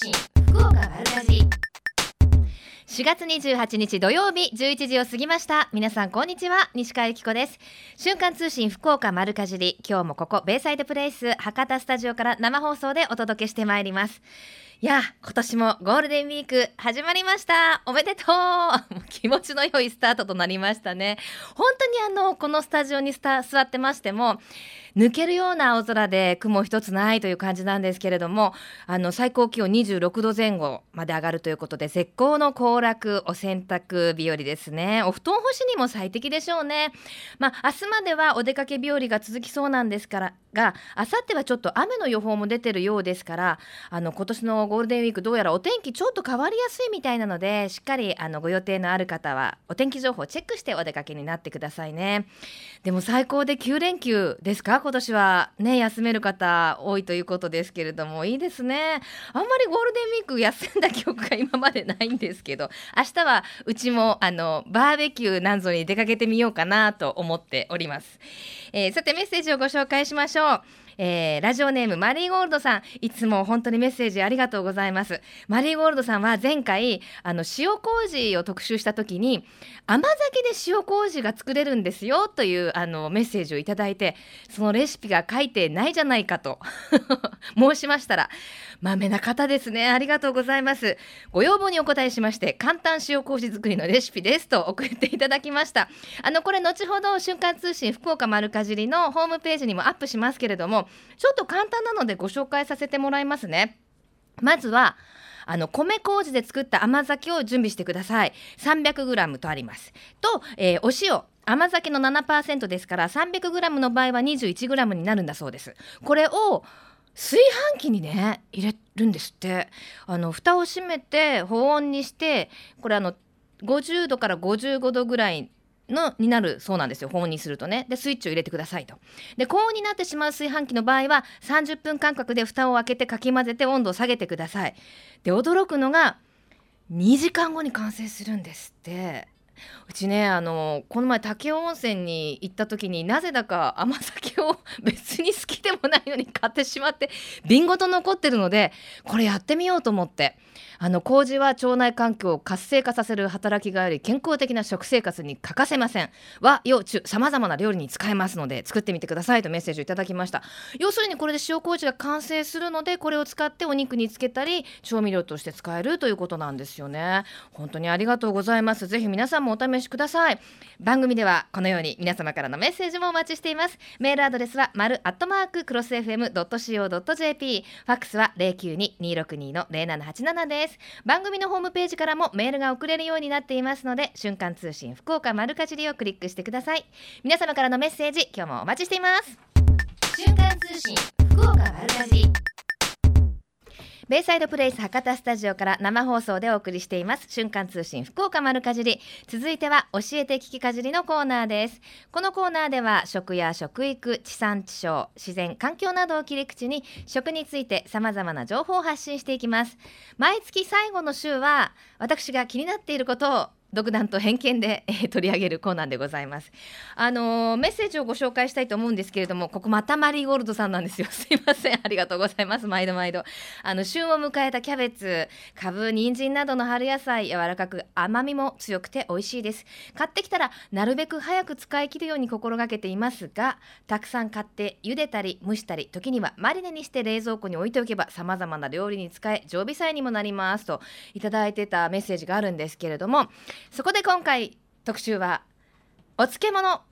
信福岡丸かじり。4月28日土曜日11時を過ぎました。皆さんこんにちは西川由紀子です。瞬間通信福岡丸かじり。今日もここベイサイドプレイス博多スタジオから生放送でお届けしてまいります。いや今年もゴールデンウィーク始まりました。おめでとう。気持ちの良いスタートとなりましたね。本当にあのこのスタジオに座ってましても抜けるような青空で雲一つないという感じなんですけれどもあの最高気温26度前後まで上がるということで絶好の行楽お洗濯日和ですね。お布団干しにも最適でしょうね。まあ明日まではお出かけ日和が続きそうなんですからが明後日はちょっと雨の予報も出てるようですからあの今年のゴールデンウィークどうやらお天気ちょっと変わりやすいみたいなのでしっかりあのご予定のある方はお天気情報をチェックしてお出かけになってくださいね。でも最高で9連休ですか？今年はね休める方多いということですけれどもいいですね。あんまりゴールデンウィーク休んだ記憶が今までないんですけど明日はうちもあのバーベキューなんぞに出かけてみようかなと思っております、えー、さてメッセージをご紹介しましょう。えー、ラジオネームマリーゴールドさん。いつも本当にメッセージありがとうございます。マリーゴールドさんは前回あの塩麹を特集した時に甘酒で塩麹が作れるんですよというあのメッセージをいただいてそのレシピが書いてないじゃないかと。申しましたらまめな方ですね。ありがとうございます。ご要望にお答えしまして簡単塩麹作りのレシピですと送っていただきました。あのこれ後ほど瞬間通信福岡丸かじりのホームページにもアップしますけれどもちょっと簡単なのでご紹介させてもらいますね。まずはあの米麹で作った甘酒を準備してください。300g とあります。と、えー、お塩。甘酒の7%ですから 300g の場合は 21g になるんだそうです。これを炊飯器にね入れるんですって。あの蓋を閉めて保温にしてこれあの50度から55度ぐらいのになるそうなんですよ。保温にするとね。でスイッチを入れてくださいと。で高温になってしまう炊飯器の場合は30分間隔で蓋を開けてかき混ぜて温度を下げてください。で驚くのが2時間後に完成するんですって。うちねあのこの前武雄温泉に行った時になぜだか甘酒を別に好きでもないのに買ってしまって瓶ごと残ってるのでこれやってみようと思って。あの麹は腸内環境を活性化させる働きがあり健康的な食生活に欠かせません。和洋中さまざまな料理に使えますので作ってみてくださいとメッセージをいただきました。要するにこれで塩麹が完成するのでこれを使ってお肉につけたり調味料として使えるということなんですよね。本当にありがとうございます。ぜひ皆さんもお試しください番組ではこのように皆様からのメッセージもお待ちしていますメールアドレスは丸アットマーククロス FM.co.jp ファックスは092-262の0787ですです番組のホームページからもメールが送れるようになっていますので瞬間通信福岡丸かじりをクリックしてください皆様からのメッセージ今日もお待ちしています瞬間通信福岡丸かじりベイサイドプレイス博多スタジオから生放送でお送りしています。瞬間通信福岡丸かじり。続いては教えて聞きかじりのコーナーです。このコーナーでは食や食育地産地消自然環境などを切り口に食について様々な情報を発信していきます。毎月最後の週は私が気になっていることを独断と偏見で、えー、取り上げるコーナーでございます。あのー、メッセージをご紹介したいと思うんですけれども、ここまたマリーゴールドさんなんですよ。すいません、ありがとうございます。毎度毎度。あの旬を迎えたキャベツ、カブ、人参などの春野菜、柔らかく甘みも強くて美味しいです。買ってきたらなるべく早く使い切るように心がけていますが、たくさん買って茹でたり蒸したり、時にはマリネにして冷蔵庫に置いておけば様々な料理に使え常備菜にもなりますといただいてたメッセージがあるんですけれども。そこで今回特集はお漬物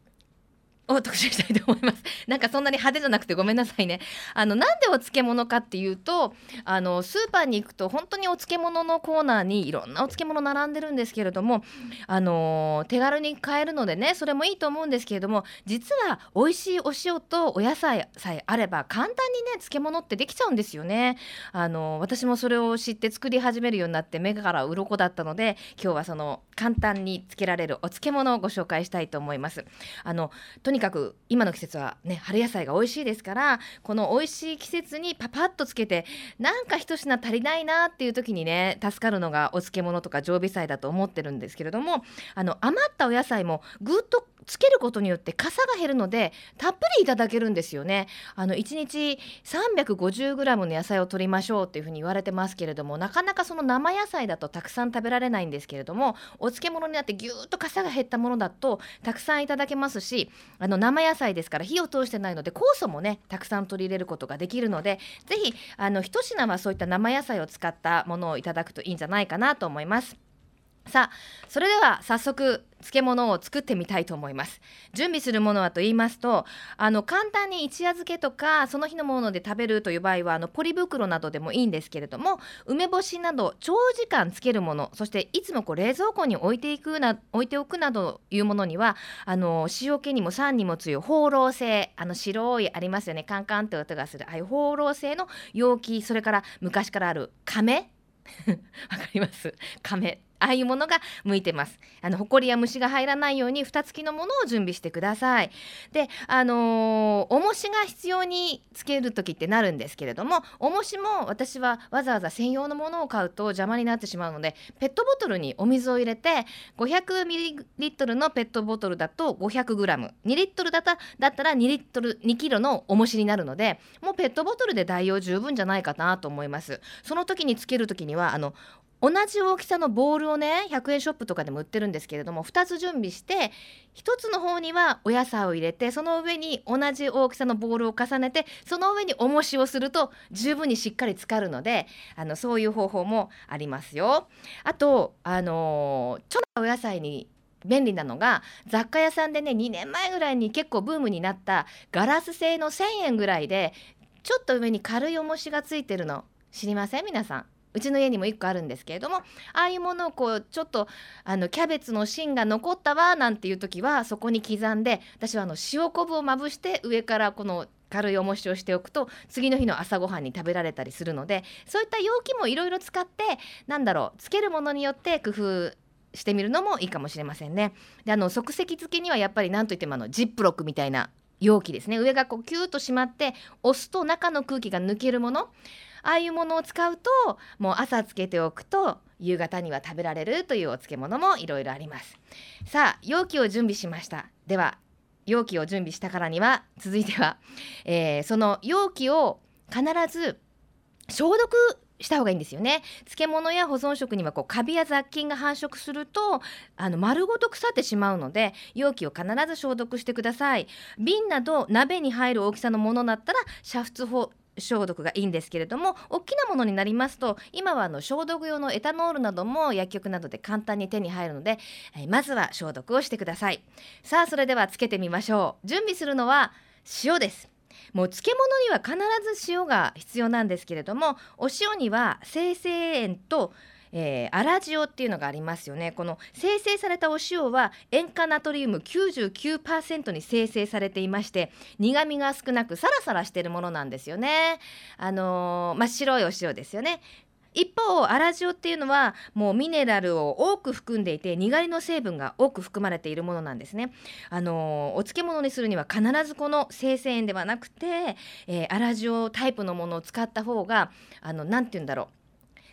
を特集したいと思います。なんかそんなに派手じゃなくてごめんなさいね。あのなんでお漬物かっていうと、あのスーパーに行くと本当にお漬物のコーナーにいろんなお漬物並んでるんですけれども、あの手軽に買えるのでね、それもいいと思うんですけれども、実は美味しいお塩とお野菜さえあれば簡単にね漬物ってできちゃうんですよね。あの私もそれを知って作り始めるようになって目から鱗だったので、今日はその簡単につけられるお漬物をご紹介したいと思いますあのとにかく今の季節はね春野菜が美味しいですからこの美味しい季節にパパッとつけてなんか一品足りないなっていう時にね助かるのがお漬物とか常備菜だと思ってるんですけれどもあの余ったお野菜もぐっとつけることによってかさが減るのでたっぷりいただけるんですよね。あの1日 350g の野菜を取りましょうっていうふうに言われてますけれどもなかなかその生野菜だとたくさん食べられないんですけれどもお漬物になってぎゅーっとかさが減ったものだとたくさんいただけますしああの生野菜ですから火を通してないので酵素もねたくさん取り入れることができるので是非あの一品はそういった生野菜を使ったものをいただくといいんじゃないかなと思います。さあそれでは早速漬物を作ってみたいと思います。準備するものはと言いますとあの簡単に一夜漬けとかその日のもので食べるという場合はあのポリ袋などでもいいんですけれども梅干しなど長時間つけるものそしていつもこう冷蔵庫に置いていくな置いておくなどいうものにはあの塩気にも酸にも強い放浪性あの白いありますよね。カンカンって音がするああいう放浪性の容器それから昔からある亀？わかります？亀。ああいうものが向いてます。あの埃や虫が入らないように蓋付きのものを準備してください。であのー、重しが必要につける時ってなるんですけれども重しも私はわざわざ専用のものを買うと邪魔になってしまうのでペットボトルにお水を入れて 500ml のペットボトルだと 500g2 リットルだっただったら2リットル2キロの重しになるのでもうペットボトルで代用十分じゃないかなと思います。その時につける時にはあの同じ大きさのボールをね100円ショップとかでも売ってるんですけれども2つ準備して1つの方にはお野菜を入れてその上に同じ大きさのボールを重ねてその上に重しをすると十分にしっかり浸かるのであのそういう方法もありますよ。あとあのちょっとお野菜に便利なのが雑貨屋さんでね2年前ぐらいに結構ブームになったガラス製の1,000円ぐらいでちょっと上に軽い重しがついてるの知りません？皆さん。うちの家にも1個あるんですけれどもああいうものをこうちょっとあのキャベツの芯が残ったわなんていう時はそこに刻んで私はあの塩昆布をまぶして上からこの軽い重しをしておくと次の日の朝ごはんに食べられたりするのでそういった容器もいろいろ使ってなんだろうつけるものによって工夫してみるのもいいかもしれませんね。であの即席漬けにはやっぱり何といってもあのジップロックみたいな容器ですね。上がこうキューッと閉まって押すと中の空気が抜けるもの。ああいうものを使うともう朝つけておくと夕方には食べられるというお漬物もいろいろあります。さあ容器を準備しました。では容器を準備したからには続いては、えー、その容器を必ず消毒した方がいいんですよね。漬物や保存食にはこうカビや雑菌が繁殖するとあの丸ごと腐ってしまうので容器を必ず消毒してください。瓶など鍋に入る大きさのものだったら煮沸法消毒がいいんですけれども大きなものになりますと今はあの消毒用のエタノールなども薬局などで簡単に手に入るので、えー、まずは消毒をしてください。さあそれではつけてみましょう。準備するのは塩です。もう漬物には必ず塩が必要なんですけれどもお塩には生成塩とえー、アラジオっていうのがありますよね。この生成されたお塩は塩化ナトリウム99%に生成されていまして苦味が少なくサラサラしてるものなんですよね。あのー、真っ白いお塩ですよね。一方アラジオっていうのはもうミネラルを多く含んでいてにがりの成分が多く含まれているものなんですね。あのお漬物にするには必ずこの生成塩ではなくて、えー、アラジオタイプのものを使った方があの何て言うんだろう。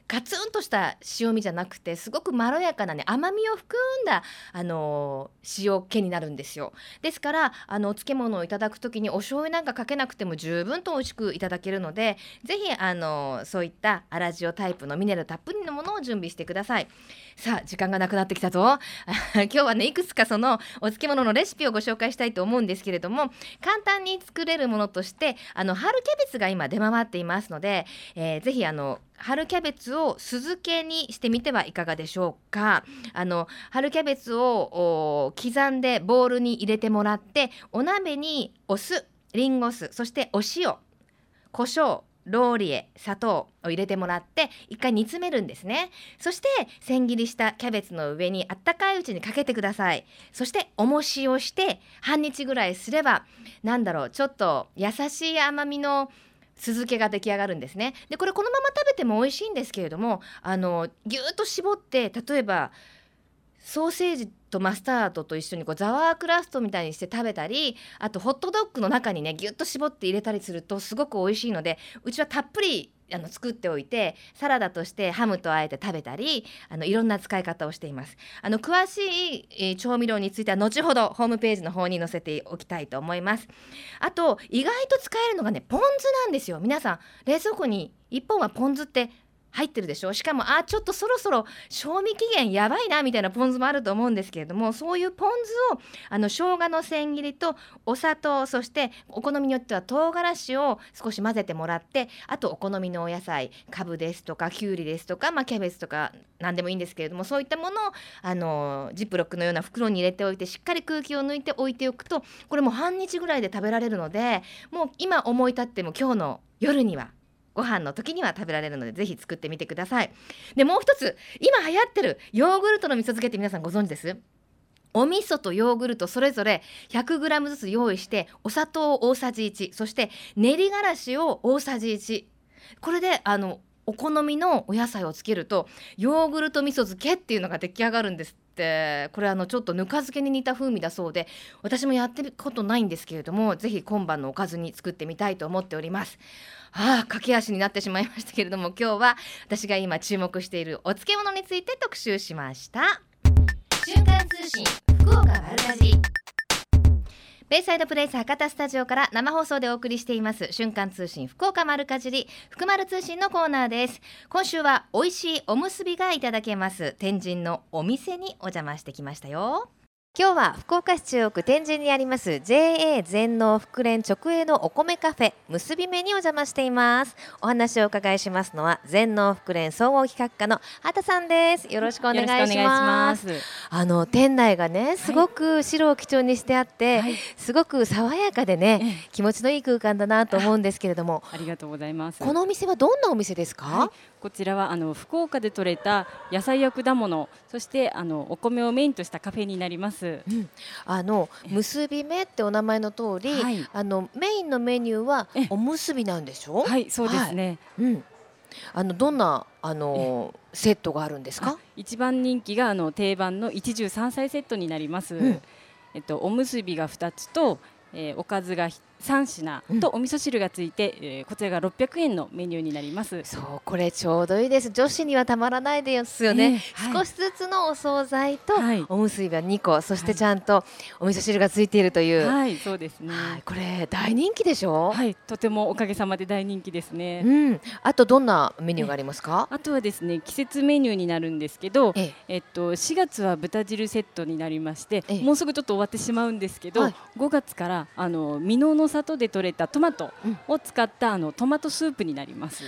ガツンとした塩味じゃなくてすごくまろやかなね甘みを含んだあの塩気になるんですよ。ですからあのお漬物をいただく時にお醤油なんかかけなくても十分と美味しくいただけるので是非あのそういった粗塩タイプのミネラルたっぷりのものを準備してください。さあ時間がなくなってきたぞ。今日はねいくつかそのお漬物のレシピをご紹介したいと思うんですけれども簡単に作れるものとしてあの春キャベツが今出回っていますので、えー、ぜひあの春キャベツを酢漬けにしてみてはいかがでしょうか。あの春キャベツを刻んでボウルに入れてもらってお鍋にお酢リンゴ酢そしてお塩胡椒ローリエ砂糖を入れてもらって一回煮詰めるんですね。そして千切りしたキャベツの上にあったかいうちにかけてください。そして重しをして半日ぐらいすればなんだろうちょっと優しい甘みの酢漬けが出来上がるんですね。でこれこのまま食べても美味しいんですけれどもあのぎゅーっと絞って例えばソーセージとマスタードと一緒にこうザワークラストみたいにして食べたりあとホットドッグの中にねギュッと絞って入れたりするとすごく美味しいのでうちはたっぷりあの作っておいてサラダとしてハムとあえて食べたりあのいろんな使い方をしています。あの詳しい、調味料については後ほどホームページの方に載せておきたいと思います。あと意外と使えるのがねポン酢なんですよ。皆さん冷蔵庫に1本はポン酢って入ってるでしょ？しかもあちょっとそろそろ賞味期限やばいなみたいなポン酢もあると思うんですけれどもそういうポン酢をあの生姜の千切りとお砂糖そしてお好みによっては唐辛子を少し混ぜてもらってあとお好みのお野菜かぶですとかきゅうりですとか、まあ、キャベツとか何でもいいんですけれどもそういったものをあのジップロックのような袋に入れておいてしっかり空気を抜いて置いておくとこれも半日ぐらいで食べられるのでもう今思い立っても今日の夜にはご飯の時には食べられるのでぜひ作ってみてください。でもう一つ今流行ってるヨーグルトの味噌漬けって皆さんご存知です？お味噌とヨーグルトそれぞれ 100g ずつ用意してお砂糖大さじ1そして練りがらしを大さじ1これであのお好みのお野菜をつけるとヨーグルト味噌漬けっていうのが出来上がるんです。ってこれあのちょっとぬか漬けに似た風味だそうで私もやってることないんですけれどもぜひ今晩のおかずに作ってみたいと思っております。ああ駆け足になってしまいましたけれども今日は私が今注目しているお漬物について特集しました。瞬間通信福岡丸かじり。ベイサイドプレイス博多スタジオから生放送でお送りしています。瞬間通信福岡丸かじり福丸通信のコーナーです。今週は美味しいおむすびがいただけます。天神のお店にお邪魔してきましたよ。今日は福岡市中央区天神にあります JA 全農福連直営のお米カフェ結び目にお邪魔しています。お話をお伺いしますのは全農福連総合企画課の畑さんです。よろしくお願いします。いします。あの店内がねすごく白を基調にしてあって、はい。すごく爽やかでねええ。気持ちのいい空間だなと思うんですけれども。ありがとうございます。このお店はどんなお店ですか、はい、こちらはあの福岡で採れた野菜や果物、そしてあのお米をメインとしたカフェになります。うん。あの結び目ってお名前の通り、はい。あのメインのメニューはええ。おむすびなんでしょ？はい、そうですね。うん、あのどんなあのセットがあるんですあか一番人気があの定番の一汁三菜セットになります。うん。えっとおむすびが二つと、えーおかずが三品うん。とお味噌汁がついて、えーこちらが600円のメニューになります。そうこれちょうどいいです。女子にはたまらないですよね、ええはい。少しずつのお惣菜とはい。おむすびは2個そしてはい。ちゃんとお味噌汁がついているという、はいはい、そうですね。これ大人気でしょ、はい、とてもおかげさまで大人気ですね。うん、あとどんなメニューがありますか？あとはですね季節メニューになるんですけど、ええ。えっと、4月は豚汁セットになりまして、ええ。もうすぐちょっと終わってしまうんですけど、はい。5月からあの美濃の里で採れたトマトうん。を使ったあのトマトスープになります。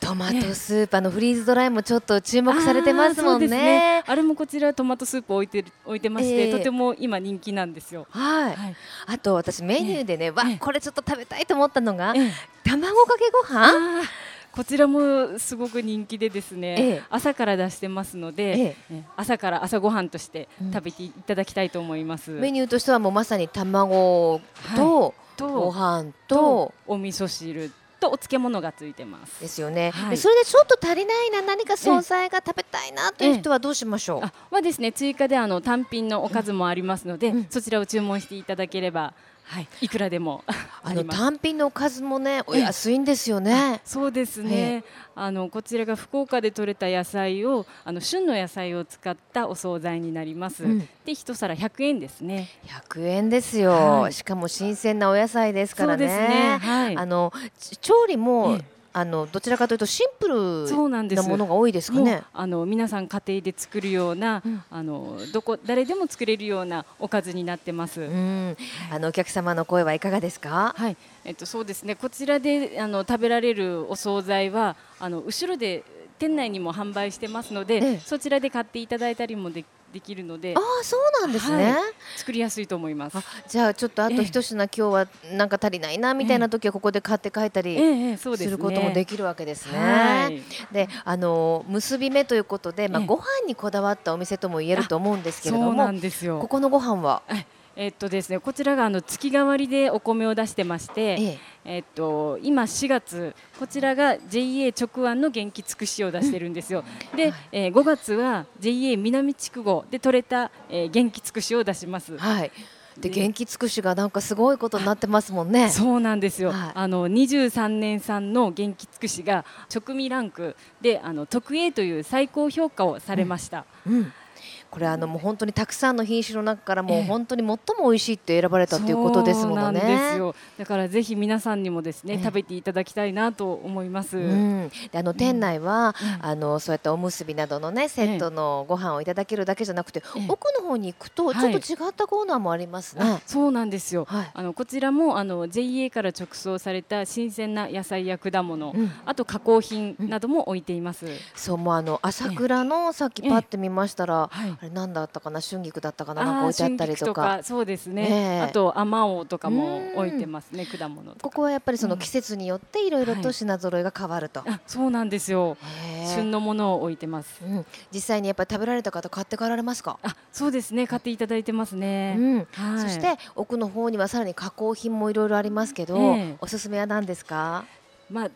トマトスープあのフリーズドライもちょっと注目されてますもんあーそうですね。あれもこちらトマトスープ置いてる置いてまして、ええ。とても今人気なんですよ。はい、はい。あと私メニューでね、わええ。これちょっと食べたいと思ったのが、ええ。卵かけご飯？こちらもすごく人気でですね、ええ。朝から出してますので、ええ。え朝から朝ごはんとしてうん食べていただきたいと思います。メニューとしてはもうまさに卵ととご飯ととお味噌汁とお漬物がついてます。ですよね、はい。でそれでちょっと足りないな何か惣菜が食べたいなという人はどうしましょう、あはですね追加であの単品のおかずもありますので、うん。そちらを注文していただければ、はい、いくらでも。あの。単品のおかずもねおええ。安いんですよね、そうですね、あのこちらが福岡で採れた野菜をあの旬の野菜を使ったお惣菜になります、うん。で一皿100円ですね。100円ですよ、はい。しかも新鮮なお野菜ですからね。ね。はい。あのち調理も、ええあのどちらかというとシンプルなものが多いですかね。あの皆さん家庭で作るような、うん。あのどこ誰でも作れるようなおかずになってます。うん、あのお客様の声はいかがですか？はい、えっとそうですね。こちらであの食べられるお惣菜はあの後ろで店内にも販売してますので、ええ。そちらで買っていただいたりもでできるのでああそうなんですね、はい作りやすいと思います。あじゃあちょっとあとええ一品、今日はなんか足りないなみたいな時はここで買って帰ったりすることもできるわけですね。はい。であの結び目ということで、まあ、ええご飯にこだわったお店とも言えると思うんですけれどそうなもんですよ。ここのご飯は、えっとですね、こちらがあの月替わりでお米を出してまして、えええっと今4月こちらが JA 直案の元気つくしを出してるんですよ。で、えー、5月は JA 南筑後で採れた、えー、元気つくしを出します。はい。で元気尽くしがなんかすごいことになってますもんね。そうなんですよ。はい、あの23年産の元気尽くしが直味ランクであの特 A という最高評価をされました。うん、うんこれあのもう本当にたくさんの品種の中からもう本当に最も美味しいって選ばれたということですものね。ですよ。だからぜひ皆さんにもですね、食べていただきたいなと思います。うん、であの店内は、うん、あのそうやっておむすびなどのねセットのご飯をいただけるだけじゃなくて、奥の方に行くとちょっと違ったコーナーもありますね。はい、そうなんですよ。はい、あのこちらもあの JA から直送された新鮮な野菜や果物、うん、あと加工品なども置いています。そうもうあの朝倉のさっきパって見ましたら、あれなんだったかな？春菊だったかな？なんか置いてあったりとか。そうですね、あとあまおうとかも置いてますね果物。ここはやっぱりその季節によっていろいろと品揃えが変わると、はい、そうなんですよ。旬のものを置いてます、うん、実際にやっぱり食べられた方買って帰られますか？あそうですね。買っていただいてますね、うん。はい、そして奥の方にはさらに加工品もいろいろありますけど、えー、おすすめは何ですか？まあ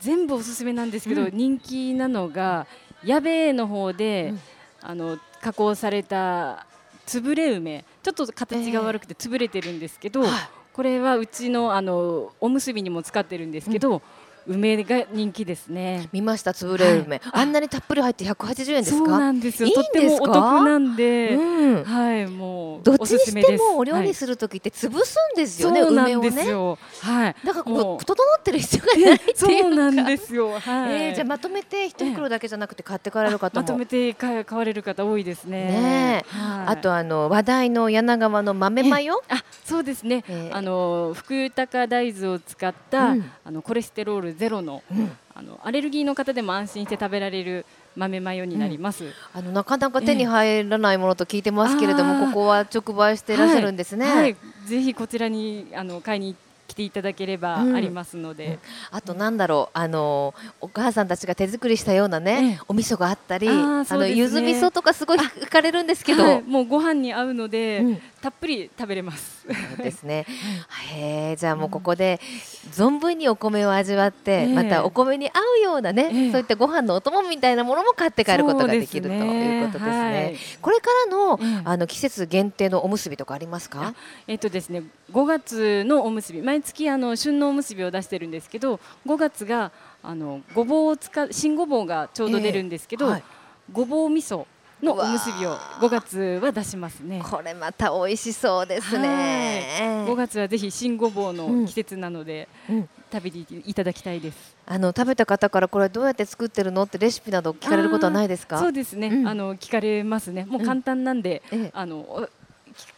全部おすすめなんですけど、うん、人気なのが矢部の方で、あの加工されたつぶれ梅。ちょっと形が悪くて潰れてるんですけど、これはうちのあのおむすびにも使ってるんですけど、うん梅が人気ですね。見ましたつぶれ梅、はい、あんなにたっぷり入って180円ですか？そうなんですよ。いいとってもお得なんで、うん、はいもうどっちにしてもお料理する時って潰すんですよね、はい、梅をね。はい。だからこう整ってる必要がないっていう そうなんですよ。はい。えー、じゃあまとめて一袋だけじゃなくて買って帰られる方もまとめて買われる方多いですね。ね、はい、あとあの話題の柳川の豆マヨ？あそうですね。えー、あの福豊大豆を使った、うん、あのコレステロールゼロのうん、あのアレルギーの方でも安心して食べられる豆マヨになります、うん、あのなかなか手に入らないものと聞いてますけれども、えー、ここは直売していらっしゃるんですね。はい。はい、ぜひこちらにあの買いに来ていただければありますので、うん。うん、あとなんだろう。あのお母さんたちが手作りしたようなね、お味噌があったりあ、ね、の柚子味噌とかすごい惹かれるんですけど、はい、もうご飯に合うので、うん、たっぷり食べれます。そうですね。へえ、じゃあもうここで存分にお米を味わって、またお米に合うようなね、そういったご飯のお供みたいなものも買って帰ることができるということですね。これからのあの季節限定のおむすびとかありますか？えっとですね、5月のおむすび、毎月あの旬のおむすびを出してるんですけど、5月があのごぼうを使う新ごぼうがちょうど出るんですけど、ごぼう味噌のおむすびを5月は出しますね。これまた美味しそうですね。5月はぜひ新ごぼうの季節なので、うん。うん、食べていただきたいです。あの食べた方からこれどうやって作ってるのってレシピなど聞かれることはないですか？そうですね、うん、あの聞かれますね。もう簡単なんで、あの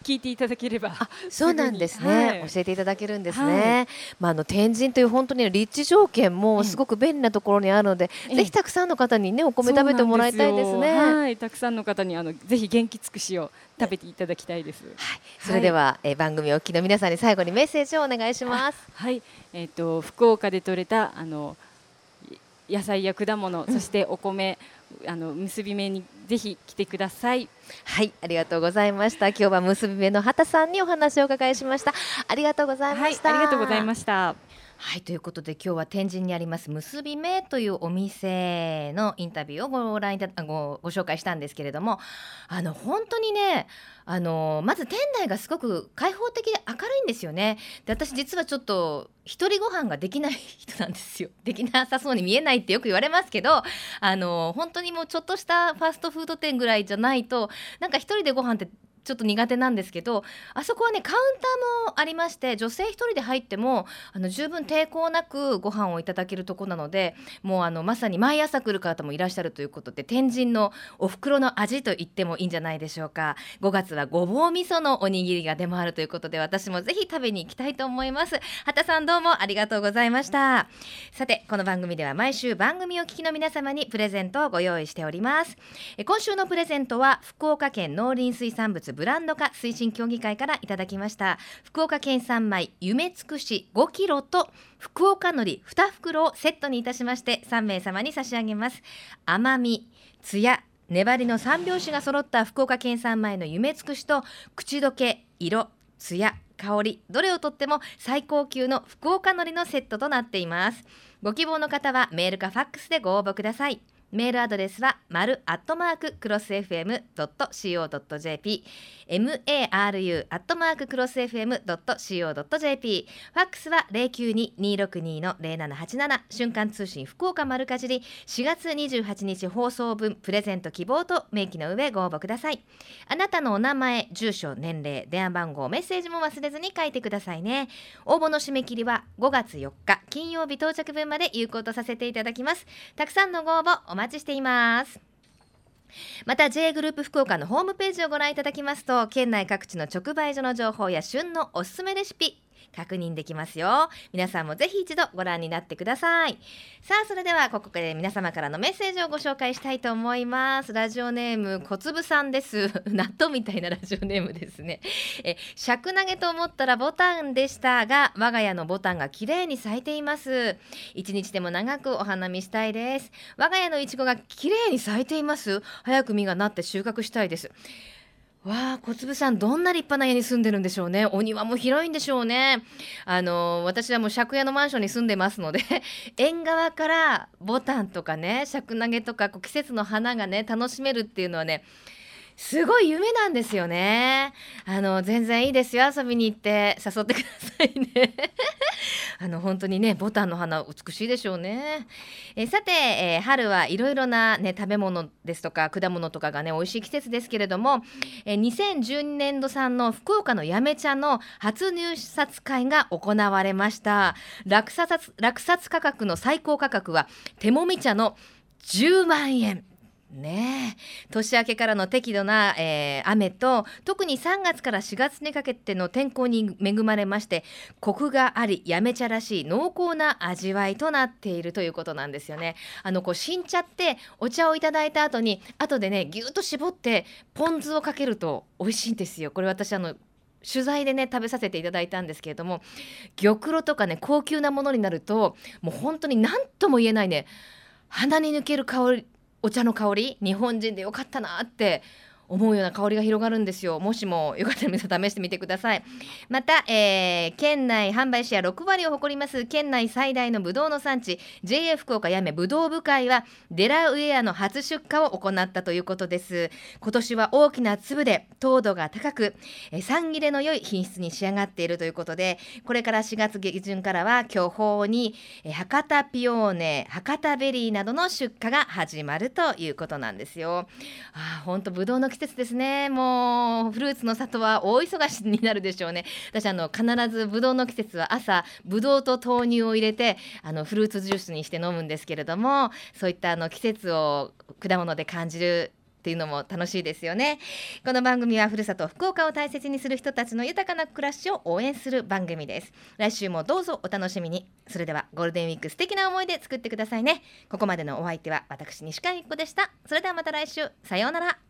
聞いていただければ。そうなんですね、はい、教えていただけるんですね、はい、まああの天神という本当に立地条件もすごく便利なところにあるので、ぜひたくさんの方にねお米食べてもらいたいですね。はい。たくさんの方にあのぜひ元気尽くしを食べていただきたいです、はい、それでは、え番組お聞きの皆さんに最後にメッセージをお願いします。はい。えっ、ー、と福岡で採れたあの野菜や果物、そしてお米あの結び目にぜひ来てください。はいありがとうございました。今日は結び目の畑さんにお話を伺いしました。ありがとうございました、はい、ありがとうございましたはいということで今日は天神にあります結び目というお店のインタビューをご覧いたごご紹介したんですけれどもあの本当にねあのまず店内がすごく開放的で明るいんですよね。で私実はちょっと一人ご飯ができない人なんですよ。できなさそうに見えないってよく言われますけどあの本当にもうちょっとしたファストフード店ぐらいじゃないとなんか一人でご飯ってちょっと苦手なんですけどあそこはねカウンターもありまして女性1人で入ってもあの十分抵抗なくご飯をいただけるとこなのでもうあのまさに毎朝来る方もいらっしゃるということで天神のお袋の味と言ってもいいんじゃないでしょうか。5月はごぼう味噌のおにぎりが出回るということで私もぜひ食べに行きたいと思います。畑さんどうもありがとうございました。さてこの番組では毎週番組を聞きの皆様にプレゼントをご用意しております。今週のプレゼントは福岡県農林水産物ブランド化推進協議会からいただきました。福岡県産米夢つくし5キロと福岡のり2袋をセットにいたしまして3名様に差し上げます。甘みつや粘りの3拍子が揃った福岡県産米の夢つくしと口どけ色艶香りどれをとっても最高級の福岡海苔のセットとなっています。ご希望の方はメールかファックスでご応募ください。メールアドレスは丸アットマーククロス FM.co.jp maru アットマーククロス FM.co.jp ファックスは092-262の0787瞬間通信福岡丸かじり。4月28日放送分プレゼント希望と明記の上ご応募ください。あなたのお名前住所年齢電話番号メッセージも忘れずに書いてくださいね。応募の締め切りは5月4日金曜日到着分まで有効とさせていただきます。たくさんのご応募待ちしています。また J グループ福岡のホームページをご覧いただきますと県内各地の直売所の情報や旬のおすすめレシピ確認できますよ。皆さんもぜひ一度ご覧になってください。さあそれではここで皆様からのメッセージをご紹介したいと思います。ラジオネーム小粒さんです。納豆みたいなラジオネームですね。え尺投げと思ったらボタンでしたが我が家のボタンが綺麗に咲いています。一日でも長くお花見したいです。我が家のいちごが綺麗に咲いています。早く実がなって収穫したいです。わあ小粒さんどんな立派な家に住んでるんでしょうね。お庭も広いんでしょうね。あの私はもう借家のマンションに住んでますので 縁側からボタンとかね尺投げとかこう季節の花がね楽しめるっていうのはねすごい夢なんですよね。あの全然いいですよ遊びに行って誘ってくださいね。あの本当にねボタンの花美しいでしょうね。えさて、えー、春はいろいろなね食べ物ですとか果物とかがね美味しい季節ですけれども、えー、2012年度産の福岡のやめ茶の初入札会が行われました。落札落札価格の最高価格は手もみ茶の10万円。ね年明けからの適度な、えー、雨と特に3月から4月にかけての天候に恵まれましてコクがありやめ茶らしい濃厚な味わいとなっているということなんですよね。あのこう新茶ってお茶をいただいた後に後でねぎゅっと絞ってポン酢をかけると美味しいんですよ。これ私あの取材でね食べさせていただいたんですけれども玉露とかね高級なものになるともう本当に何とも言えないね鼻に抜ける香りお茶の香り日本人でよかったなって思うような香りが広がるんですよ。もしもよかったら皆さん試してみてください。また、えー、県内販売シェア6割を誇ります県内最大のブドウの産地 JA 福岡やめブドウ部会はデラウェアの初出荷を行ったということです。今年は大きな粒で糖度が高く、えー、酸切れの良い品質に仕上がっているということでこれから4月下旬からは巨峰に、博多ピオーネ博多ベリーなどの出荷が始まるということなんですよ。あ本当ブドウの季節ですねもうフルーツの里は大忙しになるでしょうね。私あの必ずぶどうの季節は朝ぶどうと豆乳を入れてあのフルーツジュースにして飲むんですけれどもそういったあの季節を果物で感じるっていうのも楽しいですよね。この番組はふるさと福岡を大切にする人たちの豊かな暮らしを応援する番組です。来週もどうぞお楽しみに。それではゴールデンウィーク素敵な思い出作ってくださいね。ここまでのお相手は私西川由子でした。それではまた来週。さようなら。